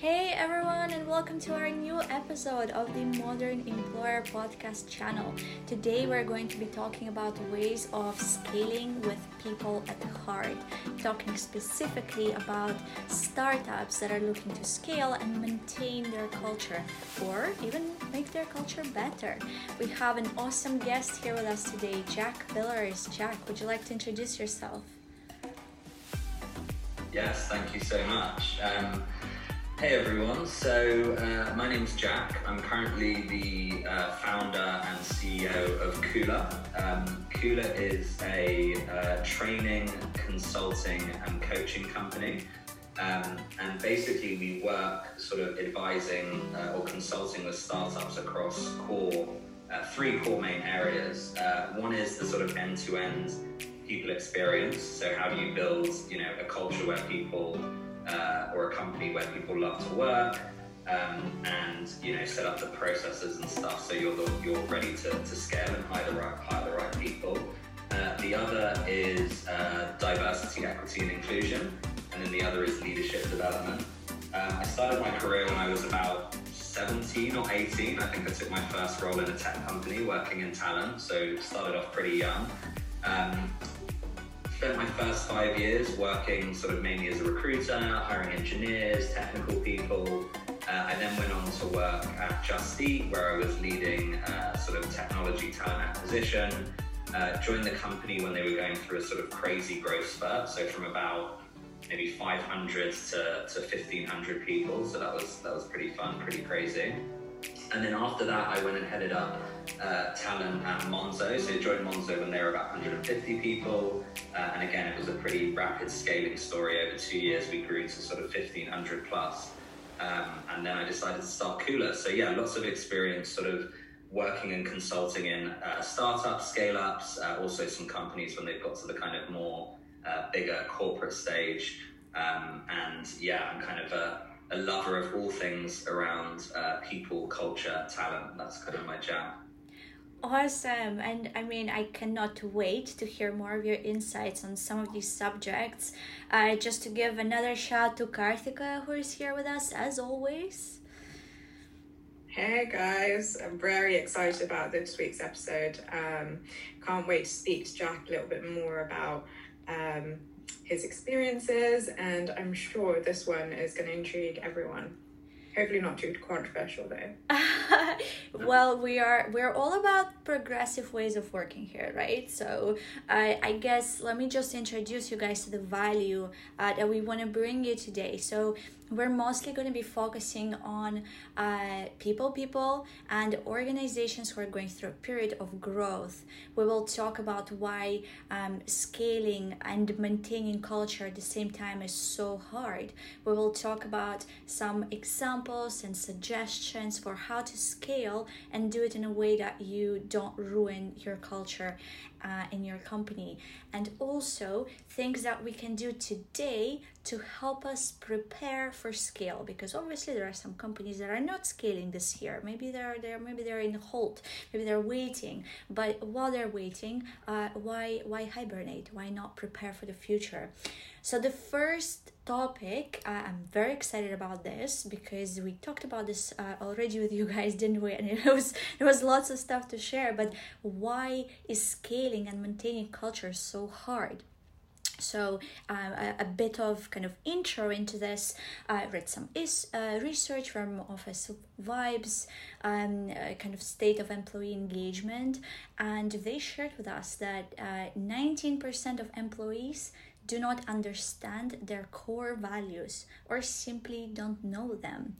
Hey everyone, and welcome to our new episode of the Modern Employer Podcast channel. Today we're going to be talking about ways of scaling with people at heart, talking specifically about startups that are looking to scale and maintain their culture or even make their culture better. We have an awesome guest here with us today, Jack Villiers. Jack, would you like to introduce yourself? Yes, thank you so much. Um, Hey everyone, so uh, my name's Jack. I'm currently the uh, founder and CEO of Kula. Um, Kula is a uh, training, consulting, and coaching company. Um, and basically, we work sort of advising uh, or consulting with startups across core, uh, three core main areas. Uh, one is the sort of end to end people experience. So, how do you build you know, a culture where people uh, or a company where people love to work um, and you know set up the processes and stuff so you're you're ready to, to scale and hire the right hire the right people. Uh, the other is uh, diversity, equity, and inclusion, and then the other is leadership development. Um, I started my career when I was about 17 or 18. I think I took my first role in a tech company working in talent, so started off pretty young. Um, spent my first five years working sort of mainly as a recruiter, hiring engineers, technical people. Uh, I then went on to work at Just Eat, where I was leading uh, sort of technology talent acquisition. Uh, joined the company when they were going through a sort of crazy growth spurt, so from about maybe 500 to, to 1500 people. So that was that was pretty fun, pretty crazy. And then after that, I went and headed up uh, talent at Monzo. So joined Monzo when they were about 150 people. Uh, and again, it was a pretty rapid scaling story. Over two years, we grew to sort of 1500 plus. Um, and then I decided to start Kula. So yeah, lots of experience sort of working and consulting in uh, startups, scale ups, uh, also some companies when they've got to the kind of more uh, bigger corporate stage. Um, and yeah, I'm kind of a a lover of all things around uh, people, culture, talent. That's kind of my jam. Awesome. And I mean, I cannot wait to hear more of your insights on some of these subjects. Uh, just to give another shout to Karthika, who is here with us as always. Hey guys, I'm very excited about this week's episode. Um, can't wait to speak to Jack a little bit more about um, his experiences, and I'm sure this one is going to intrigue everyone. Hopefully, not too controversial though. well, we are we're all about progressive ways of working here, right? So, I I guess let me just introduce you guys to the value uh, that we want to bring you today. So, we're mostly going to be focusing on uh, people, people, and organizations who are going through a period of growth. We will talk about why um, scaling and maintaining culture at the same time is so hard. We will talk about some examples and suggestions for how to scale and do it in a way that you don't ruin your culture uh, in your company, and also things that we can do today to help us prepare for scale. Because obviously there are some companies that are not scaling this year. Maybe they're there. Maybe they're in hold. Maybe they're waiting. But while they're waiting, uh, why why hibernate? Why not prepare for the future? So the first topic, uh, I'm very excited about this because we talked about this uh, already with you guys, didn't we? And it was there was lots of stuff to share. But why is scaling and maintaining culture so hard? so um, a, a, bit of kind of intro into this i read some is uh, research from office vibes um, uh, kind of state of employee engagement and they shared with us that uh, 19% of employees do not understand their core values or simply don't know them.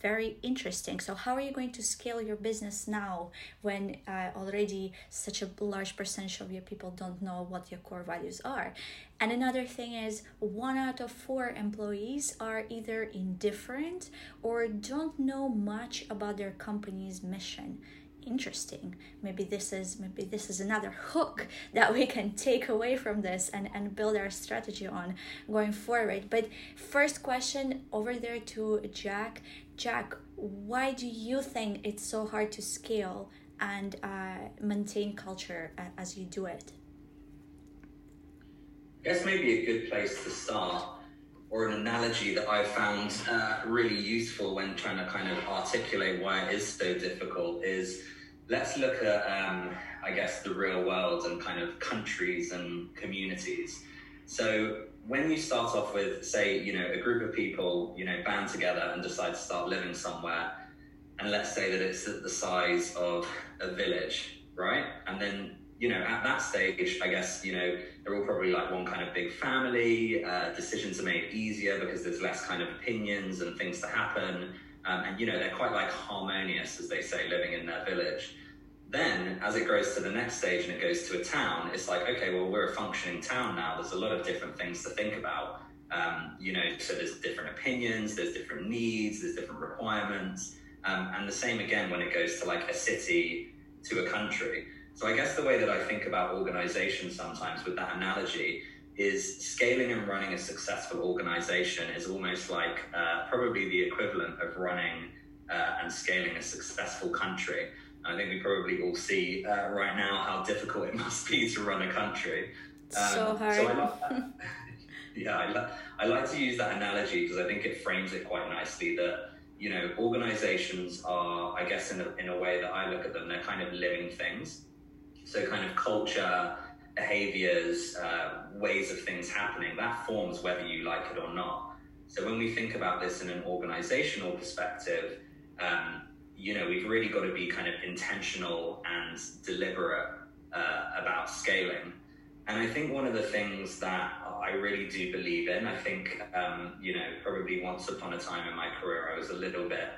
Very interesting. So, how are you going to scale your business now when uh, already such a large percentage of your people don't know what your core values are? And another thing is, one out of four employees are either indifferent or don't know much about their company's mission interesting. Maybe this is maybe this is another hook that we can take away from this and and build our strategy on going forward. But first question over there to jack. Jack why do you think it's so hard to scale and uh, maintain culture as you do it? I guess maybe a good place to start or an analogy that I found uh, really useful when trying to kind of articulate why it is so difficult is let's look at, um, I guess, the real world and kind of countries and communities. So when you start off with, say, you know, a group of people, you know, band together and decide to start living somewhere, and let's say that it's the size of a village, right? And then you know, at that stage, I guess, you know, they're all probably like one kind of big family. Uh, decisions are made easier because there's less kind of opinions and things to happen. Um, and, you know, they're quite like harmonious, as they say, living in their village. Then, as it grows to the next stage and it goes to a town, it's like, okay, well, we're a functioning town now. There's a lot of different things to think about. Um, you know, so there's different opinions, there's different needs, there's different requirements. Um, and the same again when it goes to like a city to a country. So I guess the way that I think about organization sometimes with that analogy is scaling and running a successful organization is almost like uh, probably the equivalent of running uh, and scaling a successful country. I think we probably all see uh, right now how difficult it must be to run a country. Um, so hard. So I yeah, I, lo- I like to use that analogy because I think it frames it quite nicely that you know organizations are i guess in a, in a way that i look at them they're kind of living things so, kind of culture, behaviors, uh, ways of things happening, that forms whether you like it or not. So, when we think about this in an organizational perspective, um, you know, we've really got to be kind of intentional and deliberate uh, about scaling. And I think one of the things that I really do believe in, I think, um, you know, probably once upon a time in my career, I was a little bit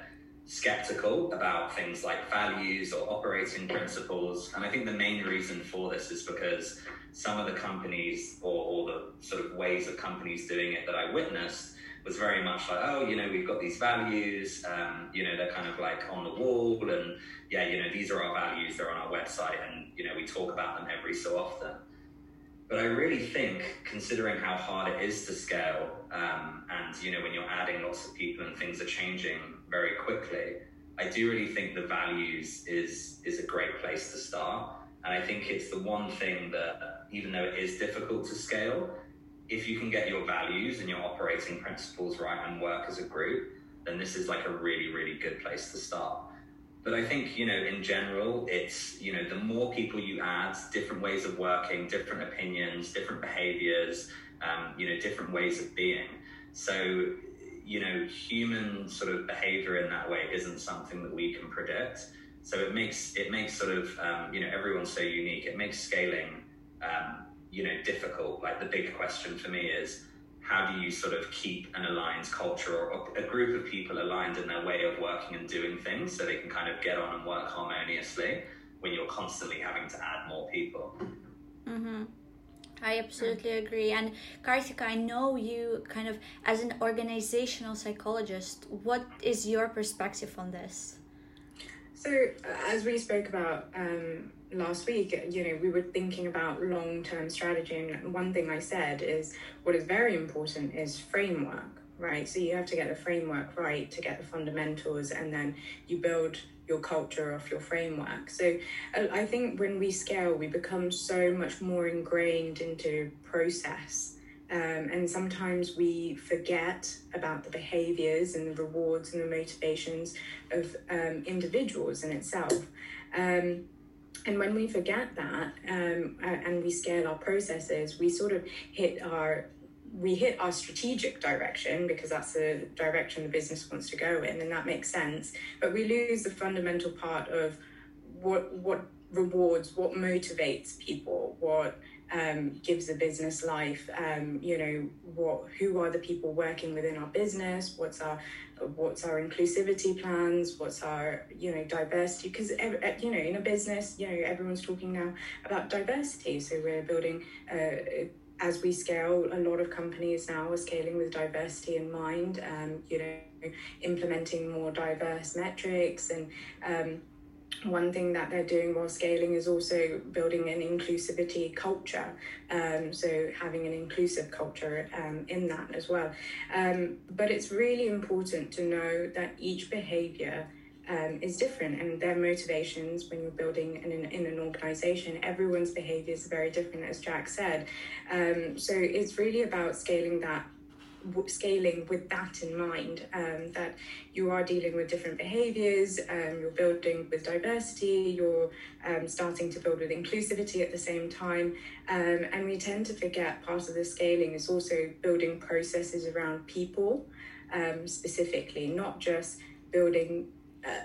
skeptical about things like values or operating principles. And I think the main reason for this is because some of the companies or, or the sort of ways of companies doing it that I witnessed was very much like, oh, you know, we've got these values, um, you know, they're kind of like on the wall, and yeah, you know, these are our values, they're on our website, and you know, we talk about them every so often. But I really think, considering how hard it is to scale, um, and you know, when you're adding lots of people and things are changing very quickly, I do really think the values is is a great place to start. And I think it's the one thing that, even though it is difficult to scale, if you can get your values and your operating principles right and work as a group, then this is like a really, really good place to start. But I think, you know, in general, it's, you know, the more people you add, different ways of working, different opinions, different behaviors, um, you know, different ways of being. So, you know, human sort of behavior in that way isn't something that we can predict. So it makes, it makes sort of, um, you know, everyone's so unique. It makes scaling, um, you know, difficult. Like the big question for me is, how do you sort of keep an aligned culture or a group of people aligned in their way of working and doing things so they can kind of get on and work harmoniously when you're constantly having to add more people? Mm-hmm. I absolutely agree. And Karthika, I know you kind of, as an organizational psychologist, what is your perspective on this? So, as we spoke about um, last week, you know, we were thinking about long term strategy. And one thing I said is what is very important is framework, right? So you have to get the framework right to get the fundamentals, and then you build your culture off your framework. So I think when we scale, we become so much more ingrained into process. Um, and sometimes we forget about the behaviors and the rewards and the motivations of um, individuals in itself. Um, and when we forget that um, and we scale our processes, we sort of hit our we hit our strategic direction because that's the direction the business wants to go in, and that makes sense. But we lose the fundamental part of what what rewards, what motivates people, what um, gives a business life. Um, you know, what who are the people working within our business? What's our what's our inclusivity plans? What's our you know diversity? Because you know in a business, you know everyone's talking now about diversity. So we're building. Uh, as we scale, a lot of companies now are scaling with diversity in mind. Um, you know, implementing more diverse metrics and um, one thing that they're doing while scaling is also building an inclusivity culture. Um, so having an inclusive culture um, in that as well. Um, but it's really important to know that each behavior um, is different and their motivations when you're building in an, in an organization, everyone's behavior is very different, as Jack said. Um, so it's really about scaling that scaling with that in mind um, that you are dealing with different behaviors um, you're building with diversity you're um, starting to build with inclusivity at the same time um, and we tend to forget part of the scaling is also building processes around people um, specifically not just building uh,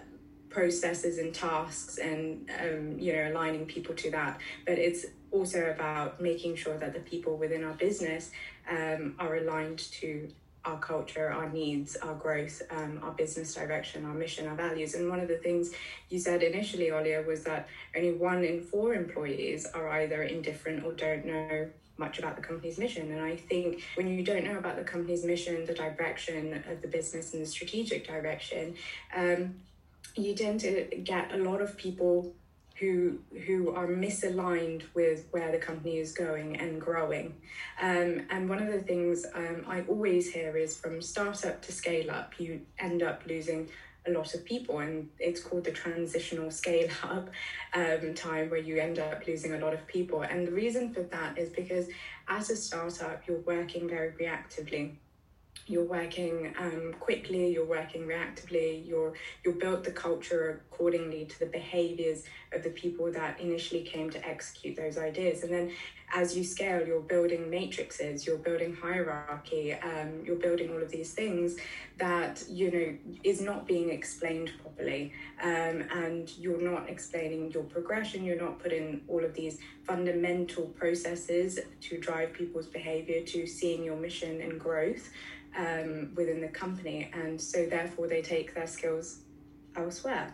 processes and tasks and um, you know aligning people to that but it's also about making sure that the people within our business um, are aligned to our culture, our needs, our growth, um, our business direction, our mission, our values. And one of the things you said initially, Olya, was that only one in four employees are either indifferent or don't know much about the company's mission. And I think when you don't know about the company's mission, the direction of the business, and the strategic direction, um, you tend to get a lot of people who who are misaligned with where the company is going and growing. Um, and one of the things um, I always hear is from startup to scale up, you end up losing a lot of people, and it's called the transitional scale up um, time where you end up losing a lot of people. And the reason for that is because as a startup, you're working very reactively you're working um, quickly, you're working reactively, you're you built the culture accordingly to the behaviors of the people that initially came to execute those ideas. And then as you scale, you're building matrices, you're building hierarchy, um, you're building all of these things that, you know, is not being explained properly. Um, and you're not explaining your progression, you're not putting all of these fundamental processes to drive people's behavior to seeing your mission and growth um, within the company, and so therefore they take their skills elsewhere.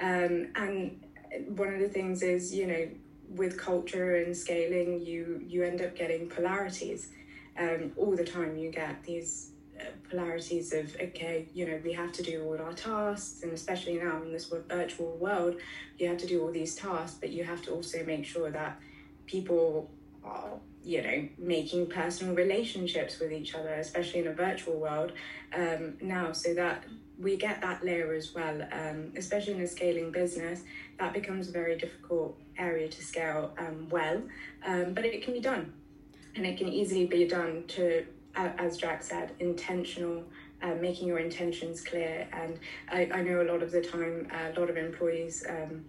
Um, and one of the things is, you know, with culture and scaling, you you end up getting polarities um, all the time. You get these uh, polarities of okay, you know, we have to do all our tasks, and especially now in this virtual world, you have to do all these tasks, but you have to also make sure that people are you know making personal relationships with each other especially in a virtual world um, now. So that we get that layer as well um, especially in a scaling business that becomes a very difficult area to scale um, well um, but it can be done. And it can easily be done to uh, as jack said intentional uh, making your intentions clear. And I, I, know a lot of the time a lot of employees um,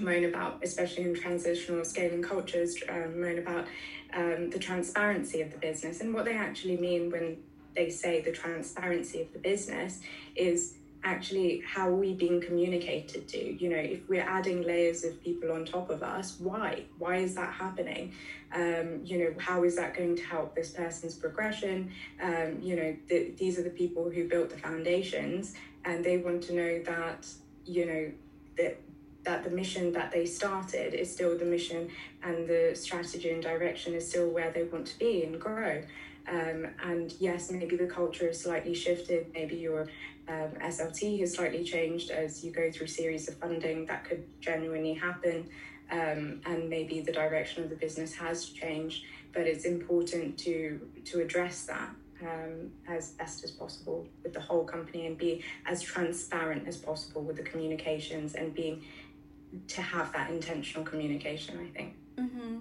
moan about, especially in transitional scaling cultures, um, moan about um, the transparency of the business. And what they actually mean when they say the transparency of the business is actually how are we being communicated to. You know if we're adding layers of people on top of us why? Why is that happening? Um, you know how is that going to help this person's progression? Um, you know the, these are the people who built the foundations and they want to know that you know that that the mission that they started is still the mission and the strategy and direction is still where they want to be and grow. Um, and yes, maybe the culture is slightly shifted. Maybe your um, SLT has slightly changed as you go through series of funding. That could genuinely happen. Um, and maybe the direction of the business has changed. But it's important to to address that um, as best as possible with the whole company and be as transparent as possible with the communications and being to have that intentional communication i think. Mm-hmm.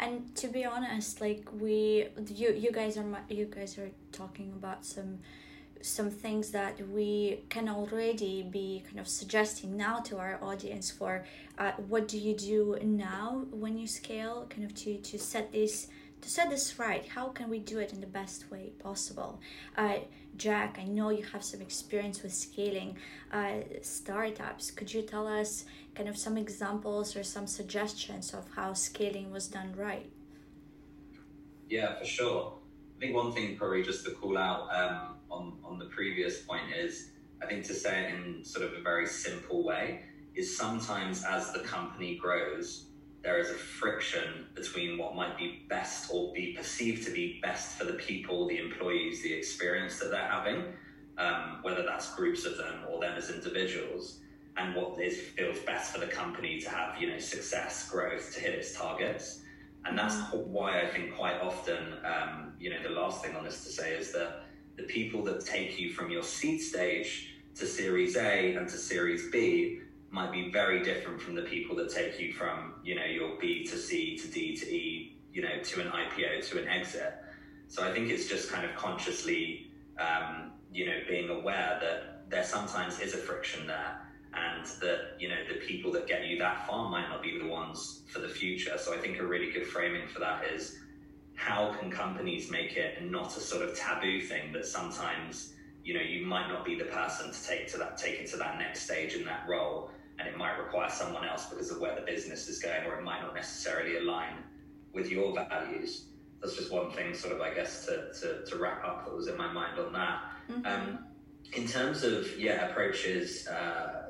and to be honest like we you you guys are you guys are talking about some some things that we can already be kind of suggesting now to our audience for uh, what do you do now when you scale kind of to to set this to set this right? How can we do it in the best way possible? Uh, jack i know you have some experience with scaling uh, startups. Could you tell us kind of some examples or some suggestions of how scaling was done right? Yeah for sure. I think one thing probably just to call out um, on, on the previous point is i think to say it in sort of a very simple way is sometimes as the company grows there is a friction between what might be best or be perceived to be best for the people, the employees, the experience that they're having, um, whether that's groups of them or them as individuals, and what is feels best for the company to have, you know, success, growth, to hit its targets. And that's mm. why I think quite often, um, you know, the last thing on this to say is that the people that take you from your seed stage to Series A and to Series B might be very different from the people that take you from you know your B to C to D to E, you know, to an IPO to an exit. So I think it's just kind of consciously, um, you know, being aware that there sometimes is a friction there and that you know the people that get you that far might not be the ones for the future so i think a really good framing for that is how can companies make it not a sort of taboo thing that sometimes you know you might not be the person to take to that take it to that next stage in that role and it might require someone else because of where the business is going or it might not necessarily align with your values that's just one thing sort of i guess to, to, to wrap up that was in my mind on that mm-hmm. um, in terms of yeah approaches uh,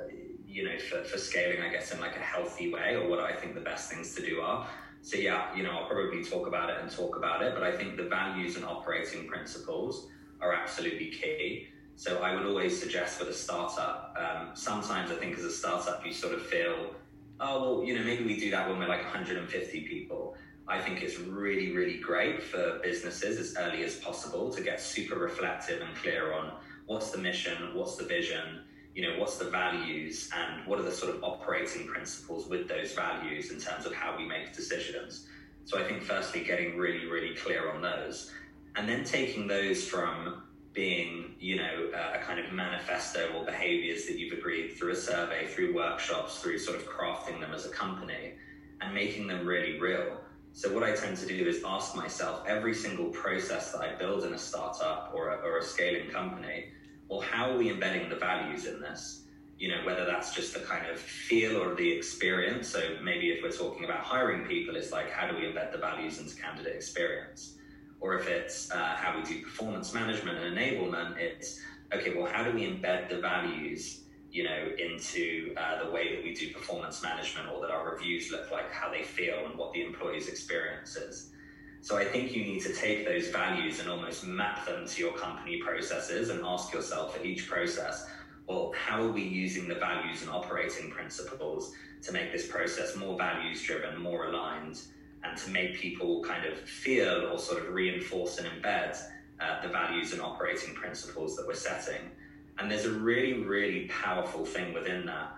you know, for, for scaling, I guess, in like a healthy way, or what I think the best things to do are. So yeah, you know, I'll probably talk about it and talk about it, but I think the values and operating principles are absolutely key. So I would always suggest for the startup, um, sometimes I think as a startup, you sort of feel, oh, well, you know, maybe we do that when we're like 150 people. I think it's really, really great for businesses as early as possible to get super reflective and clear on what's the mission, what's the vision, you know, what's the values and what are the sort of operating principles with those values in terms of how we make decisions. So I think firstly getting really, really clear on those and then taking those from being, you know, uh, a kind of manifesto or behaviors that you've agreed through a survey, through workshops, through sort of crafting them as a company and making them really real. So what I tend to do is ask myself every single process that I build in a startup or a, or a scaling company, well, how are we embedding the values in this? You know, whether that's just the kind of feel or the experience. So maybe if we're talking about hiring people, it's like how do we embed the values into candidate experience? Or if it's uh, how we do performance management and enablement, it's okay. Well, how do we embed the values? You know, into uh, the way that we do performance management, or that our reviews look like, how they feel, and what the employee's experience is. So I think you need to take those values and almost map them to your company processes and ask yourself for each process, well, how are we using the values and operating principles to make this process more values driven, more aligned, and to make people kind of feel or sort of reinforce and embed uh, the values and operating principles that we're setting. And there's a really, really powerful thing within that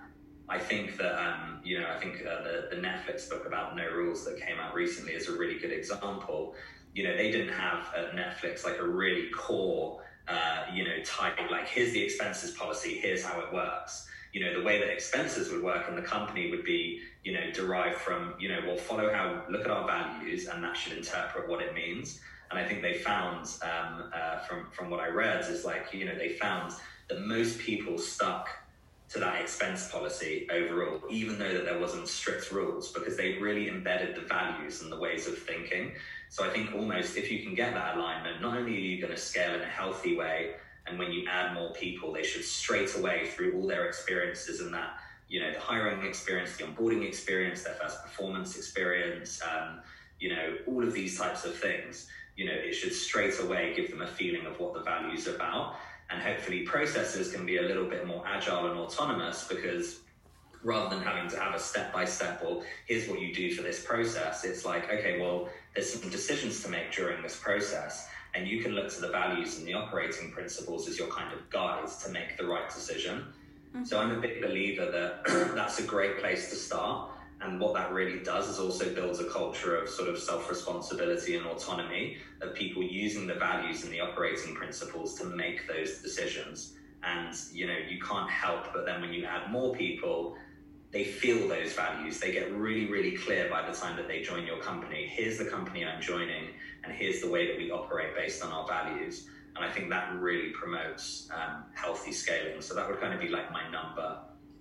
I think that um, you know I think uh, the the Netflix book about no rules that came out recently is a really good example. You know they didn't have at Netflix like a really core uh, you know type like here's the expenses policy, here's how it works. You know the way that expenses would work in the company would be you know derived from you know well follow how look at our values and that should interpret what it means. And I think they found um, uh, from from what I read is like you know they found that most people stuck to that expense policy overall, even though that there wasn't strict rules, because they really embedded the values and the ways of thinking. So I think almost if you can get that alignment, not only are you going to scale in a healthy way, and when you add more people, they should straight away through all their experiences and that, you know, the hiring experience, the onboarding experience, their first performance experience, um, you know, all of these types of things, you know, it should straight away give them a feeling of what the values are about. And hopefully processes can be a little bit more agile and autonomous because rather than having to have a step by step or here's what you do for this process it's like okay well there's some decisions to make during this process and you can look to the values and the operating principles as your kind of guides to make the right decision mm-hmm. so i'm a big believer that that's a great place to start and what that really does is also builds a culture of sort of self responsibility and autonomy of people using the values and the operating principles to make those decisions. And you know, you can't help but then when you add more people, they feel those values. They get really, really clear by the time that they join your company. Here's the company I'm joining, and here's the way that we operate based on our values. And I think that really promotes um, healthy scaling. So that would kind of be like my number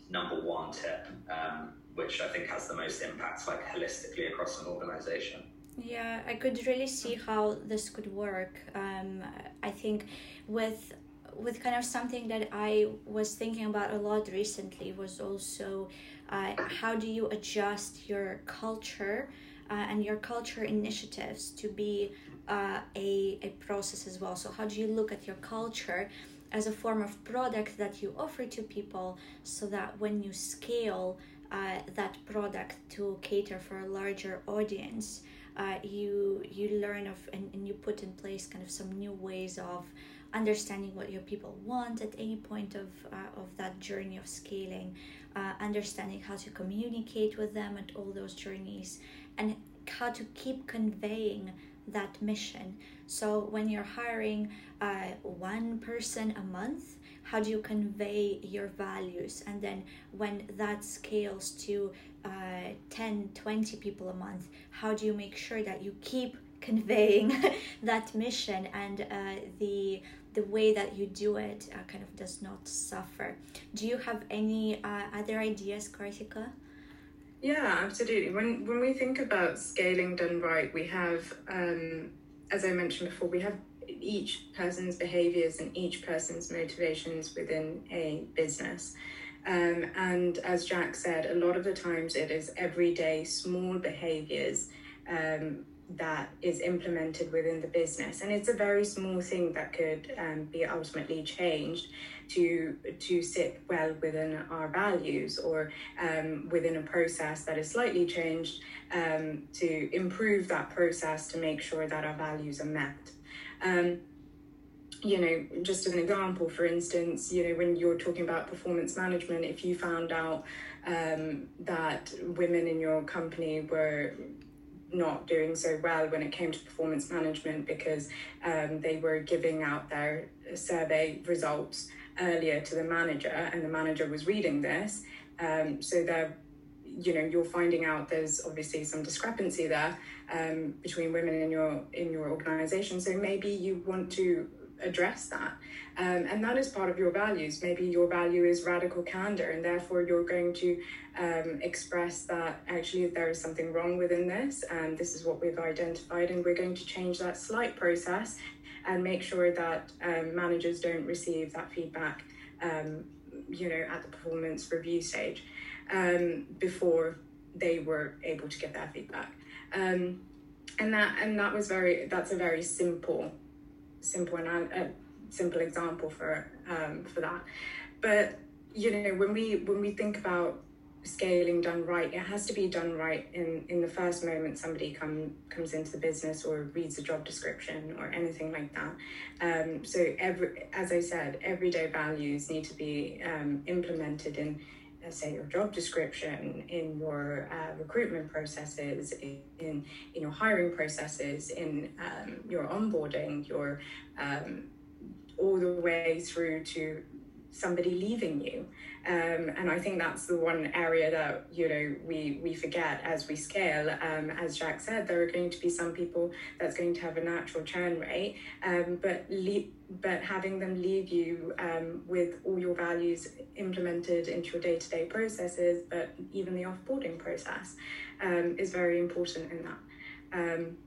number one tip. Um, which I think has the most impact, like holistically across an organization. Yeah, I could really see how this could work. Um, I think with with kind of something that I was thinking about a lot recently was also uh, how do you adjust your culture uh, and your culture initiatives to be uh, a, a process as well. So, how do you look at your culture as a form of product that you offer to people so that when you scale, uh, that product to cater for a larger audience uh, you you learn of and, and you put in place kind of some new ways of understanding what your people want at any point of uh, of that journey of scaling uh, understanding how to communicate with them at all those journeys and how to keep conveying that mission. So when you're hiring uh, one person a month, how do you convey your values? And then when that scales to uh, 10, 20 people a month, how do you make sure that you keep conveying that mission and uh, the the way that you do it uh, kind of does not suffer. Do you have any uh, other ideas, Karthika? Yeah, absolutely. When when we think about scaling done right, we have, um, as I mentioned before, we have each person's behaviors and each person's motivations within a business. Um, and as Jack said, a lot of the times it is everyday small behaviors um, that is implemented within the business. And it's a very small thing that could um, be ultimately changed to to sit well within our values or um, within a process that is slightly changed um, to improve that process to make sure that our values are met. Um, you know, just as an example, for instance, you know, when you're talking about performance management, if you found out um, that women in your company were not doing so well when it came to performance management because um, they were giving out their survey results earlier to the manager and the manager was reading this um, so they're you know you're finding out there's obviously some discrepancy there um, between women in your in your organization so maybe you want to address that. Um, and that is part of your values. Maybe your value is radical candor, and therefore you're going to um, express that actually there is something wrong within this, and this is what we've identified, and we're going to change that slight process and make sure that um, managers don't receive that feedback, um, you know, at the performance review stage um, before they were able to get their feedback. Um, and that and that was very that's a very simple simple and simple example for um, for that. But you know, when we when we think about scaling done right, it has to be done right in in the first moment somebody come comes into the business or reads the job description or anything like that. Um, so every, as I said, everyday values need to be um, implemented in say your job description, in your uh, recruitment processes, in, in, in your hiring processes, in um, your onboarding, your um, all the way through to somebody leaving you. Um, and I think that's the one area that you know we we forget as we scale. Um, as Jack said, there are going to be some people that's going to have a natural churn rate, um, but le- but having them leave you um, with all your values implemented into your day to day processes, but even the offboarding process um, is very important in that. Um,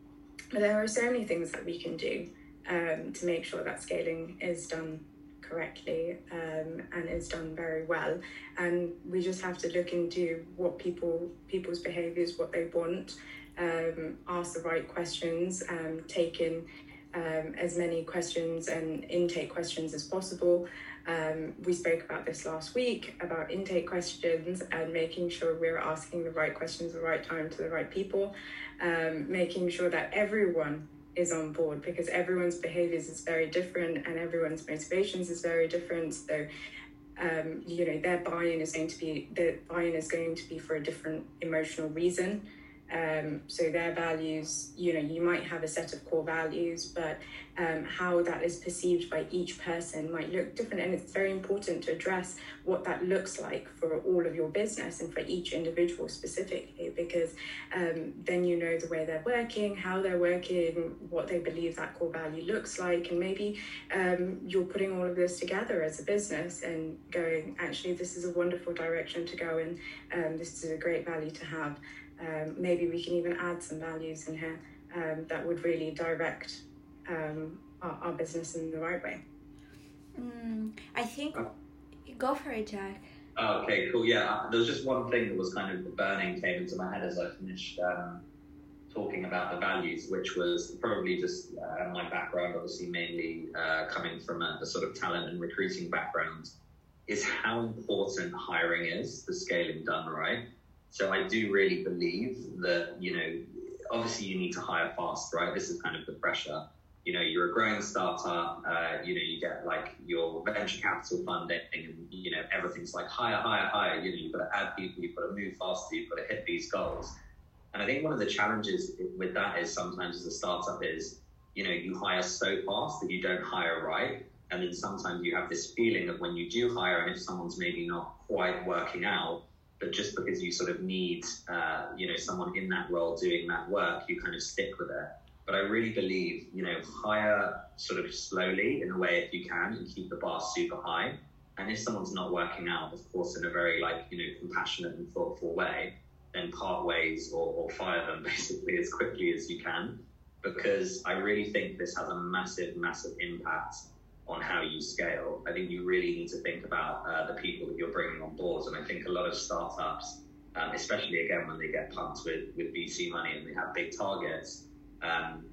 but there are so many things that we can do to make sure that scaling is done correctly um, and is done very well. And we just have to look into what people people's behaviours, what they want, um, ask the right questions, um, take in um, as many questions and intake questions as possible. Um, we spoke about this last week about intake questions and making sure we're asking the right questions at the right time to the right people, um, making sure that everyone is on board because everyone's behaviors is very different and everyone's motivations is very different. So, um, you know, their buy-in is going to be the buy-in is going to be for a different emotional reason. Um, so their values, you know, you might have a set of core values, but um, how that is perceived by each person might look different. And it's very important to address what that looks like for all of your business and for each individual specifically, because um, then you know the way they're working, how they're working, what they believe that core value looks like, and maybe um, you're putting all of this together as a business and going, actually, this is a wonderful direction to go in. Um, this is a great value to have um, maybe we can even add some values in here um, that would really direct um, our, our, business in the right way. Mm, I think, oh. go for it, Jack. Oh, okay, cool. Yeah, uh, there was just one thing that was kind of burning came into my head as I finished um, talking about the values, which was probably just uh, my background, obviously mainly uh, coming from a, a, sort of talent and recruiting background, is how important hiring is, the scaling done right. So I do really believe that, you know, obviously you need to hire fast, right? This is kind of the pressure. You know, you're a growing startup, uh, you know, you get like your venture capital funding and, you know, everything's like higher, higher, higher. You know, you've got to add people, you've got to move faster, you've got to hit these goals. And I think one of the challenges with that is sometimes as a startup is, you know, you hire so fast that you don't hire right. And then sometimes you have this feeling of when you do hire, and if someone's maybe not quite working out, but just because you sort of need, uh, you know, someone in that role doing that work, you kind of stick with it. But I really believe, you know, hire sort of slowly in a way if you can and keep the bar super high. And if someone's not working out, of course, in a very like, you know, compassionate and thoughtful way, then part ways or, or fire them basically as quickly as you can. Because I really think this has a massive, massive impact on how you scale. I think you really need to think about uh, the people that you're bringing on board. And I think a lot of startups, um, especially again when they get pumped with, with VC money and they have big targets, um,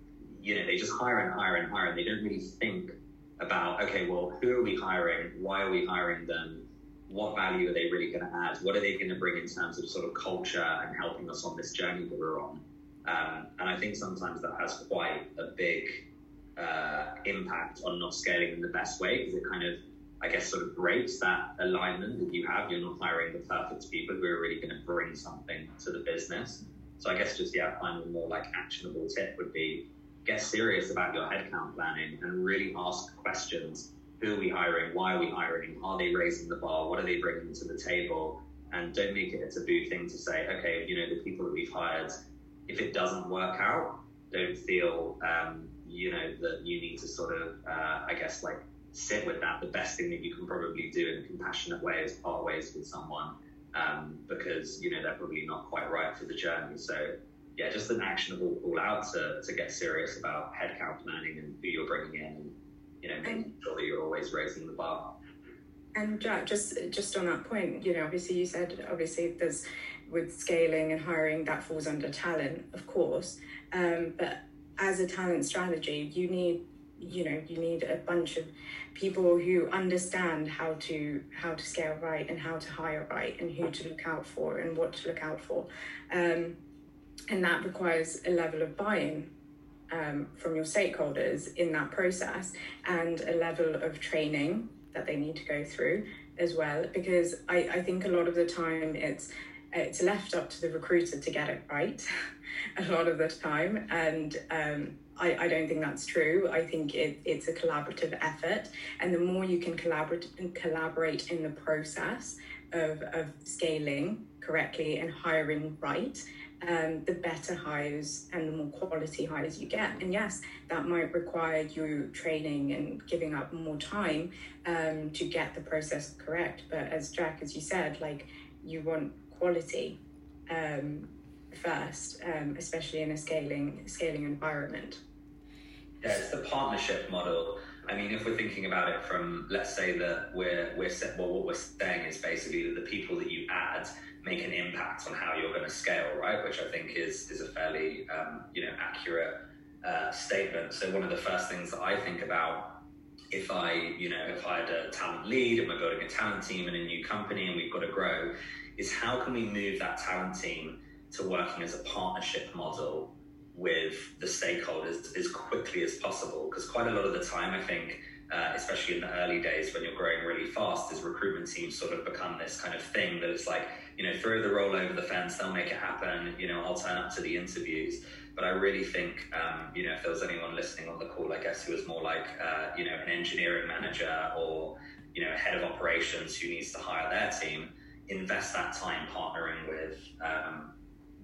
you know, they just hire and hire and hire, and they don't really think about, okay, well, who are we hiring? Why are we hiring them? What value are they really going to add? What are they going to bring in terms of sort of culture and helping us on this journey that we're on? Um, and I think sometimes that has quite a big uh, impact on not scaling in the best way because it kind of, I guess, sort of breaks that alignment that you have. You're not hiring the perfect people who are really going to bring something to the business. So I guess just yeah, final more like actionable tip would be get serious about your headcount planning and really ask questions. Who are we hiring? Why are we hiring? Are they raising the bar? What are they bringing to the table? And don't make it a taboo thing to say, okay, you know, the people that we've hired, if it doesn't work out, don't feel, um, you know, that you need to sort of, uh, I guess, like sit with that. The best thing that you can probably do in a compassionate way is part ways with someone um, because you know they're probably not quite right for the journey. So yeah, just an actionable call out to, to get serious about headcount planning and who you're bringing in, and you know making sure that you're always raising the bar. And Jack, just just on that point, you know, obviously you said obviously there's with scaling and hiring that falls under talent, of course, um, but as a talent strategy, you need you know you need a bunch of people who understand how to how to scale right and how to hire right and who to look out for and what to look out for. Um, and that requires a level of buy-in um, from your stakeholders in that process and a level of training that they need to go through as well. Because I, I think a lot of the time it's it's left up to the recruiter to get it right a lot of the time and um, I, I don't think that's true. I think it, it's a collaborative effort, and the more you can collaborate and collaborate in the process of, of scaling correctly and hiring right, um, the better hires and the more quality hires you get. And yes, that might require you training and giving up more time um, to get the process correct. But as Jack, as you said, like you want quality. Um, first, um, especially in a scaling scaling environment. Yeah, it's the partnership model. I mean, if we're thinking about it from, let's say that we're we're set, well, what we're saying is basically that the people that you add make an impact on how you're going to scale, right? Which I think is is a fairly um, you know accurate uh, statement. So one of the first things that I think about if I, you know, if I had a talent lead and we're building a talent team in a new company and we've got to grow, is how can we move that talent team to working as a partnership model with the stakeholders as quickly as possible. Because quite a lot of the time, I think, uh, especially in the early days when you're growing really fast, as recruitment teams sort of become this kind of thing that it's like, you know, throw the role over the fence, they'll make it happen, you know, I'll turn up to the interviews. But I really think, um, you know, if there was anyone listening on the call, I guess who was more like, uh, you know, an engineering manager or, you know, head of operations who needs to hire their team, invest that time partnering with, um,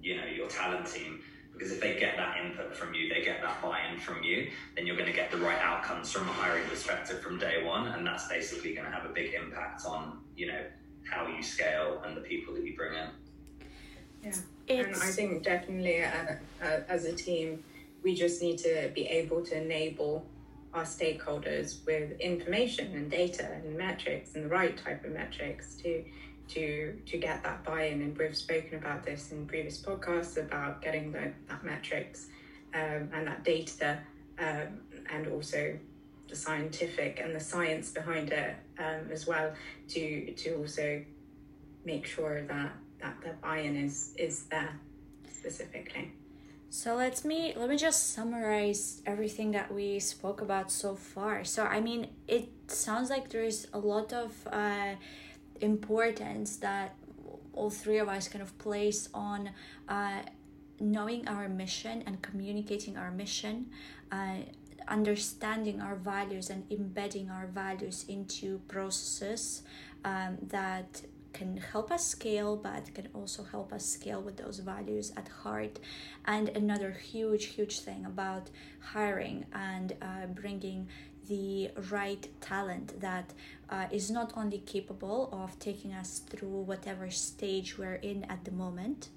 you know your talent team because if they get that input from you, they get that buy-in from you, then you're going to get the right outcomes from a hiring perspective from day one, and that's basically going to have a big impact on you know how you scale and the people that you bring in. Yeah, it's... and I think definitely uh, uh, as a team, we just need to be able to enable our stakeholders with information and data and metrics and the right type of metrics to to to get that buy-in. And we've spoken about this in previous podcasts about getting the, that metrics um, and that data um, and also the scientific and the science behind it um, as well to to also make sure that that the buy-in is is there specifically. So let me let me just summarize everything that we spoke about so far. So i mean it sounds like there's a lot of uh, importance that all three of us kind of place on uh, knowing our mission and communicating our mission, uh, understanding our values and embedding our values into processes um, that can help us scale but can also help us scale with those values at heart. And another huge huge thing about hiring and uh, bringing the right talent that uh, is not only capable of taking us through whatever stage we're in at the moment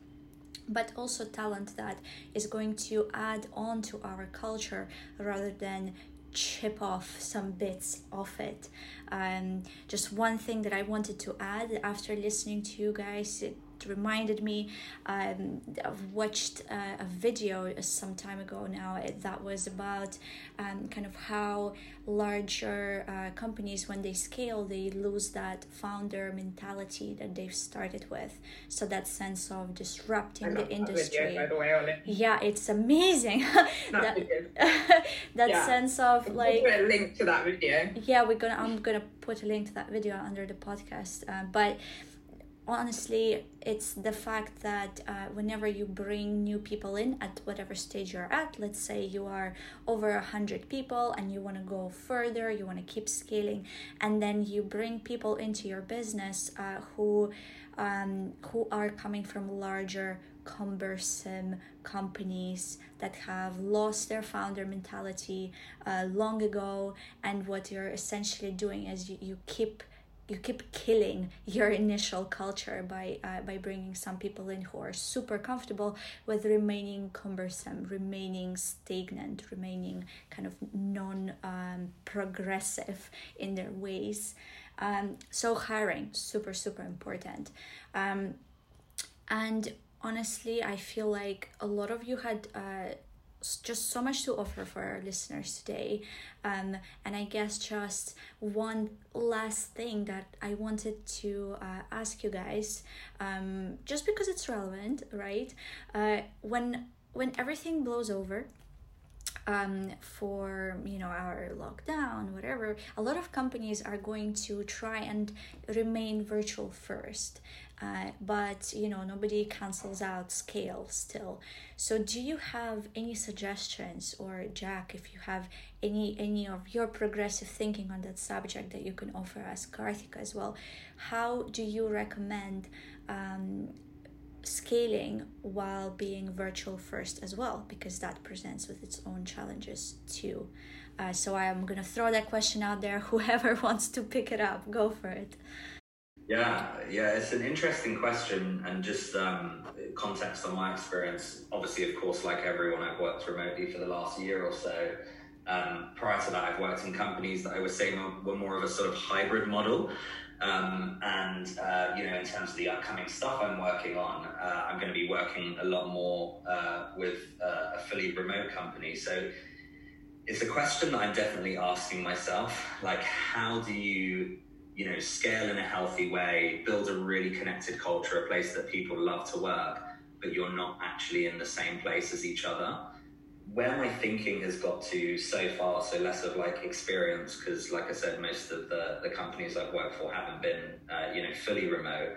but also talent that is going to add on to our culture rather than chip off some bits of it. Um, just one thing that I wanted to add after listening to you guys, reminded me um, I've watched uh, a video some time ago now that was about um, kind of how larger uh, companies when they scale they lose that founder mentality that they've started with. So that sense of disrupting the industry. way, yeah it's amazing. That, that yeah. sense of we'll like a link to that video. Yeah we're gonna i'm gonna put a link to that video under the podcast uh, but honestly it's the fact that uh, whenever you bring new people in at whatever stage you're at let's say you are over a hundred people and you want to go further you want to keep scaling and then you bring people into your business uh, who um, who are coming from larger cumbersome companies that have lost their founder mentality uh, long ago and what you're essentially doing is you, you keep you keep killing your initial culture by uh, by bringing some people in who are super comfortable with remaining cumbersome remaining stagnant remaining kind of non um, progressive in their ways. Um, so hiring super super important. Um, and honestly i feel like a lot of you had uh, just so much to offer for our listeners today. Um, and I guess just one last thing that I wanted to uh, ask you guys, um, just because it's relevant, right? Uh, when when everything blows over, um, for you know our lockdown whatever a lot of companies are going to try and remain virtual first uh, but you know nobody cancels out scale still. So do you have any suggestions or jack if you have any any of your progressive thinking on that subject that you can offer us karthika as well how do you recommend um, scaling while being virtual first as well because that presents with its own challenges too uh, so i'm to throw that question out there whoever wants to pick it up go for it yeah, yeah, it's an interesting question, and just um, context on my experience. Obviously, of course, like everyone, I've worked remotely for the last year or so. Um, prior to that, I've worked in companies that I was saying were more of a sort of hybrid model. Um, and uh, you know, in terms of the upcoming stuff I'm working on, uh, I'm going to be working a lot more uh, with uh, a fully remote company. So it's a question that I'm definitely asking myself. Like, how do you you know, scale in a healthy way, build a really connected culture, a place that people love to work, but you're not actually in the same place as each other. Where my thinking has got to so far, so less of like experience, because like I said, most of the, the companies I've worked for haven't been, uh, you know, fully remote,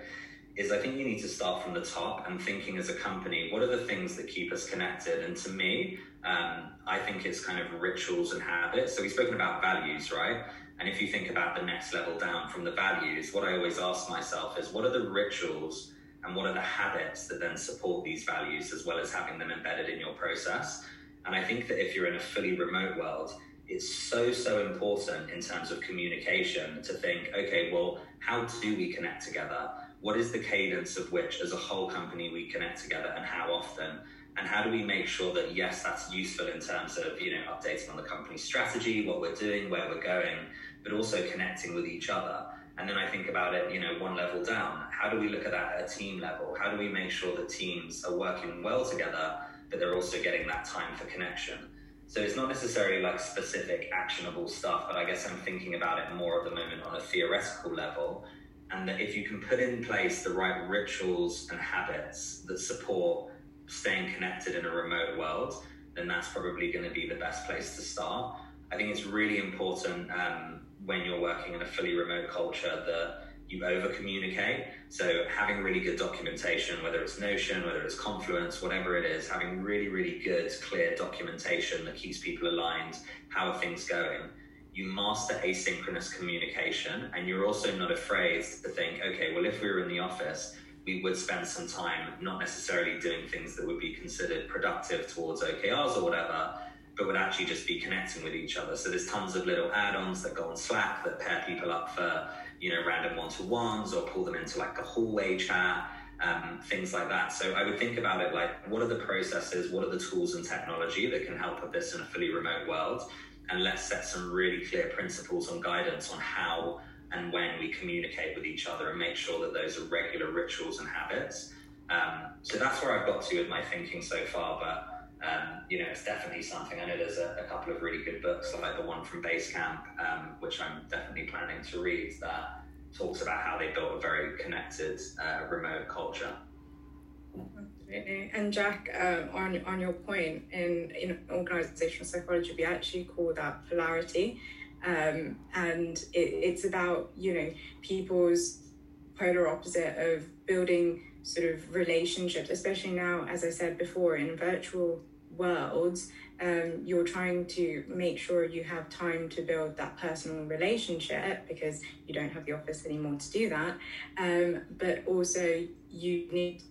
is I think you need to start from the top and thinking as a company, what are the things that keep us connected? And to me, um, I think it's kind of rituals and habits. So we've spoken about values, right? And if you think about the next level down from the values, what I always ask myself is what are the rituals and what are the habits that then support these values as well as having them embedded in your process? And I think that if you're in a fully remote world, it's so, so important in terms of communication to think, okay, well, how do we connect together? What is the cadence of which, as a whole company, we connect together and how often? and how do we make sure that yes that's useful in terms of you know updating on the company strategy what we're doing where we're going but also connecting with each other. And then I think about it, you know, one level down. How do we look at that at a team level? How do we make sure that teams are working well together, but they're also getting that time for connection? So it's not necessarily like specific actionable stuff, but I guess I'm thinking about it more at the moment on a theoretical level. And that if you can put in place the right rituals and habits that support staying connected in a remote world, then that's probably going to be the best place to start. I think it's really important um, when you're working in a fully remote culture that you over communicate. So having really good documentation, whether it's Notion, whether it's Confluence, whatever it is, having really, really good, clear documentation that keeps people aligned. How are things going? You master asynchronous communication, and you're also not afraid to think, okay, well, if we were in the office, we would spend some time not necessarily doing things that would be considered productive towards OKRs or whatever, but would actually just be connecting with each other. So there's tons of little add-ons that go on Slack that pair people up for you know random one-to-ones or pull them into like a hallway chat. Um, things like that. So I would think about it like, what are the processes, what are the tools and technology that can help with this in a fully remote world? And let's set some really clear principles and guidance on how and when we communicate with each other and make sure that those are regular rituals and habits. Um, so that's where I've got to with my thinking so far. But um, you know, it's definitely something. I know there's a, a, couple of really good books, like the one from Basecamp, um, which I'm definitely planning to read, that talks about how they built a very connected uh, remote culture. Absolutely. And Jack, um, on on your point in in organizational psychology, we actually call that polarity, um, and it, it's about you know people's polar opposite of building sort of relationships, especially now, as I said before, in virtual worlds, um, you're trying to make sure you have time to build that personal relationship because you don't have the office anymore to do that. Um, but also, you need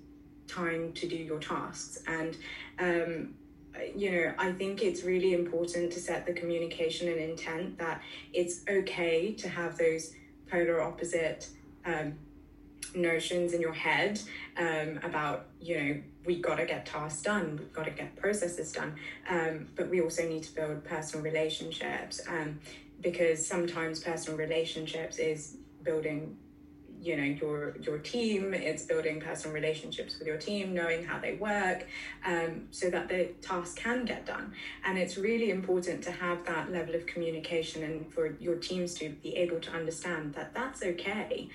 time to do your tasks. And, um, you know, I think it's really important to set the communication and intent that it's okay to have those polar opposite um, notions in your head um, about you know we got to get tasks done we've got to get processes done um, but we also need to build personal relationships um, because sometimes personal relationships is building you know your your team it's building personal relationships with your team knowing how they work um, so that the task can get done. And it's really important to have that level of communication and for your teams to be able to understand that that's okay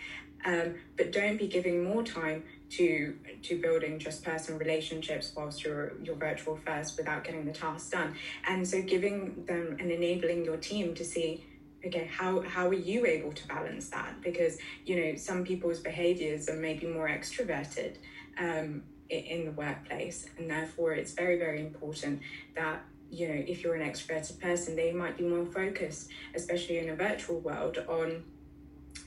um, but don't be giving more time to to building just personal relationships whilst you're you're virtual first without getting the tasks done. And so giving them and enabling your team to see okay how how are you able to balance that? Because you know some people's behaviors are maybe more extroverted um, in the workplace. And therefore it's very very important that you know if you're an extroverted person they might be more focused especially in a virtual world on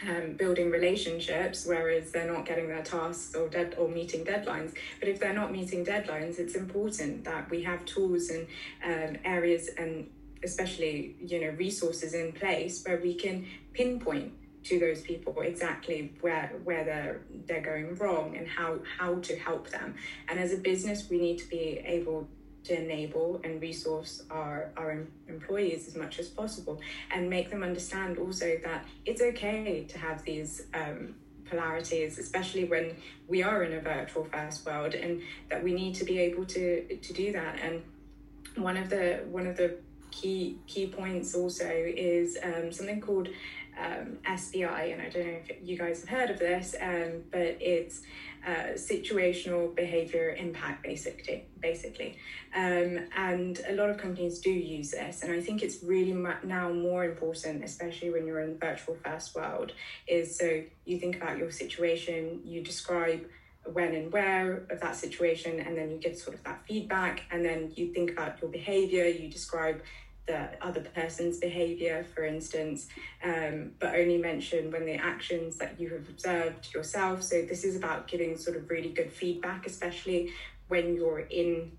um, building relationships, whereas they're not getting their tasks or dead or meeting deadlines. But if they're not meeting deadlines, it's important that we have tools and um, areas and especially you know resources in place where we can pinpoint to those people exactly where where they're they're going wrong and how how to help them. And as a business, we need to be able to enable and resource our, our employees as much as possible and make them understand also that it's okay to have these um, polarities, especially when we are in a virtual first world, and that we need to be able to to do that. And one of the one of the key key points also is um, something called um, SBI, and I don't know if you guys have heard of this, um, but it's uh, situational behavior impact basically basically. Um, and a lot of companies do use this and i think it's really now more important especially when you're in the virtual first world is so you think about your situation you describe when and where of that situation and then you get sort of that feedback and then you think about your behavior you describe the other person's behavior, for instance, um, but only mention when the actions that you have observed yourself. So this is about giving sort of really good feedback, especially when you're in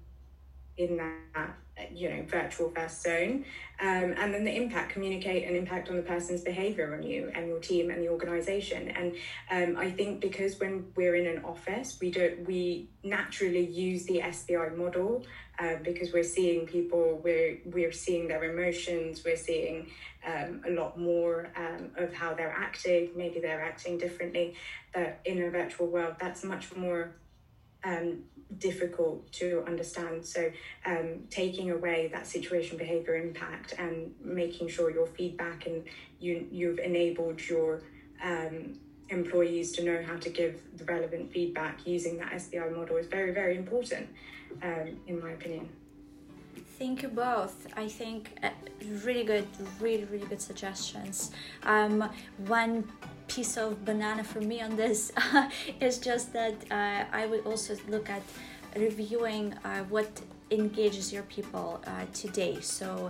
in that you know virtual first zone um, and then the impact communicate an impact on the person's behavior on you and your team and the organization. And um, i think because when we're in an office we don't we naturally use the sbi model uh, because we're seeing people we're we're seeing their emotions we're seeing um, a lot more um, of how they're acting. Maybe they're acting differently but in a virtual world that's much more um, difficult to understand. So, um, taking away that situation behavior impact and making sure your feedback and you you've enabled your um, employees to know how to give the relevant feedback using that SBI model is very very important, um, in my opinion. Thank you both. I think uh, really good, really, really good suggestions. Um, one piece of banana for me on this is just that uh, I would also look at reviewing uh, what engages your people uh, today. So,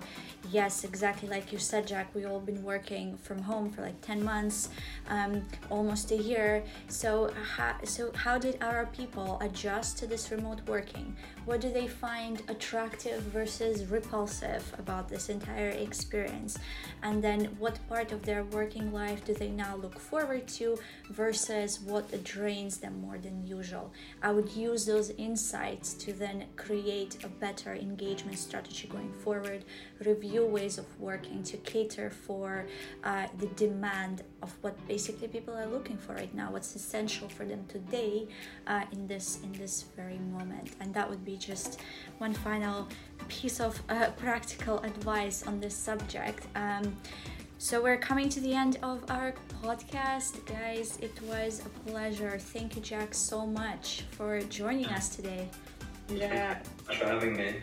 yes, exactly like you said, Jack, we all been working from home for like 10 months, um, almost a year. So, how, so how did our people adjust to this remote working? What do they find attractive versus repulsive about this entire experience? And then, what part of their working life do they now look forward to versus what drains them more than usual? I would use those insights to then create a better engagement strategy going forward, review ways of working to cater for uh, the demand of what basically people are looking for right now, what's essential for them today uh, in this in this very moment. And that would be just one final piece of uh, practical advice on this subject. Um, so we're coming to the end of our podcast, guys. It was a pleasure. Thank you, Jack, so much for joining us today. Yeah. Thanks for having me.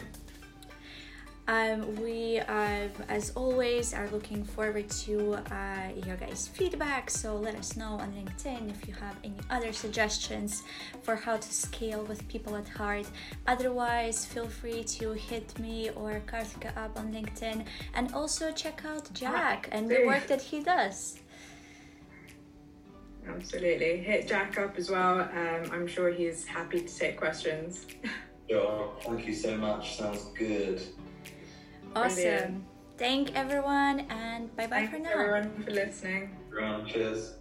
Um, we, uh, as always, are looking forward to uh, your guys' feedback. So let us know on LinkedIn if you have any other suggestions for how to scale with people at heart. Otherwise, feel free to hit me or Karthika up on LinkedIn and also check out Jack and the work that he does. Absolutely. Hit Jack up as well. Um, I'm sure he's happy to take questions. Sure. Thank you so much. Sounds good. Awesome. Brilliant. Thank everyone and bye bye Thanks for now. everyone for listening. Everyone, cheers.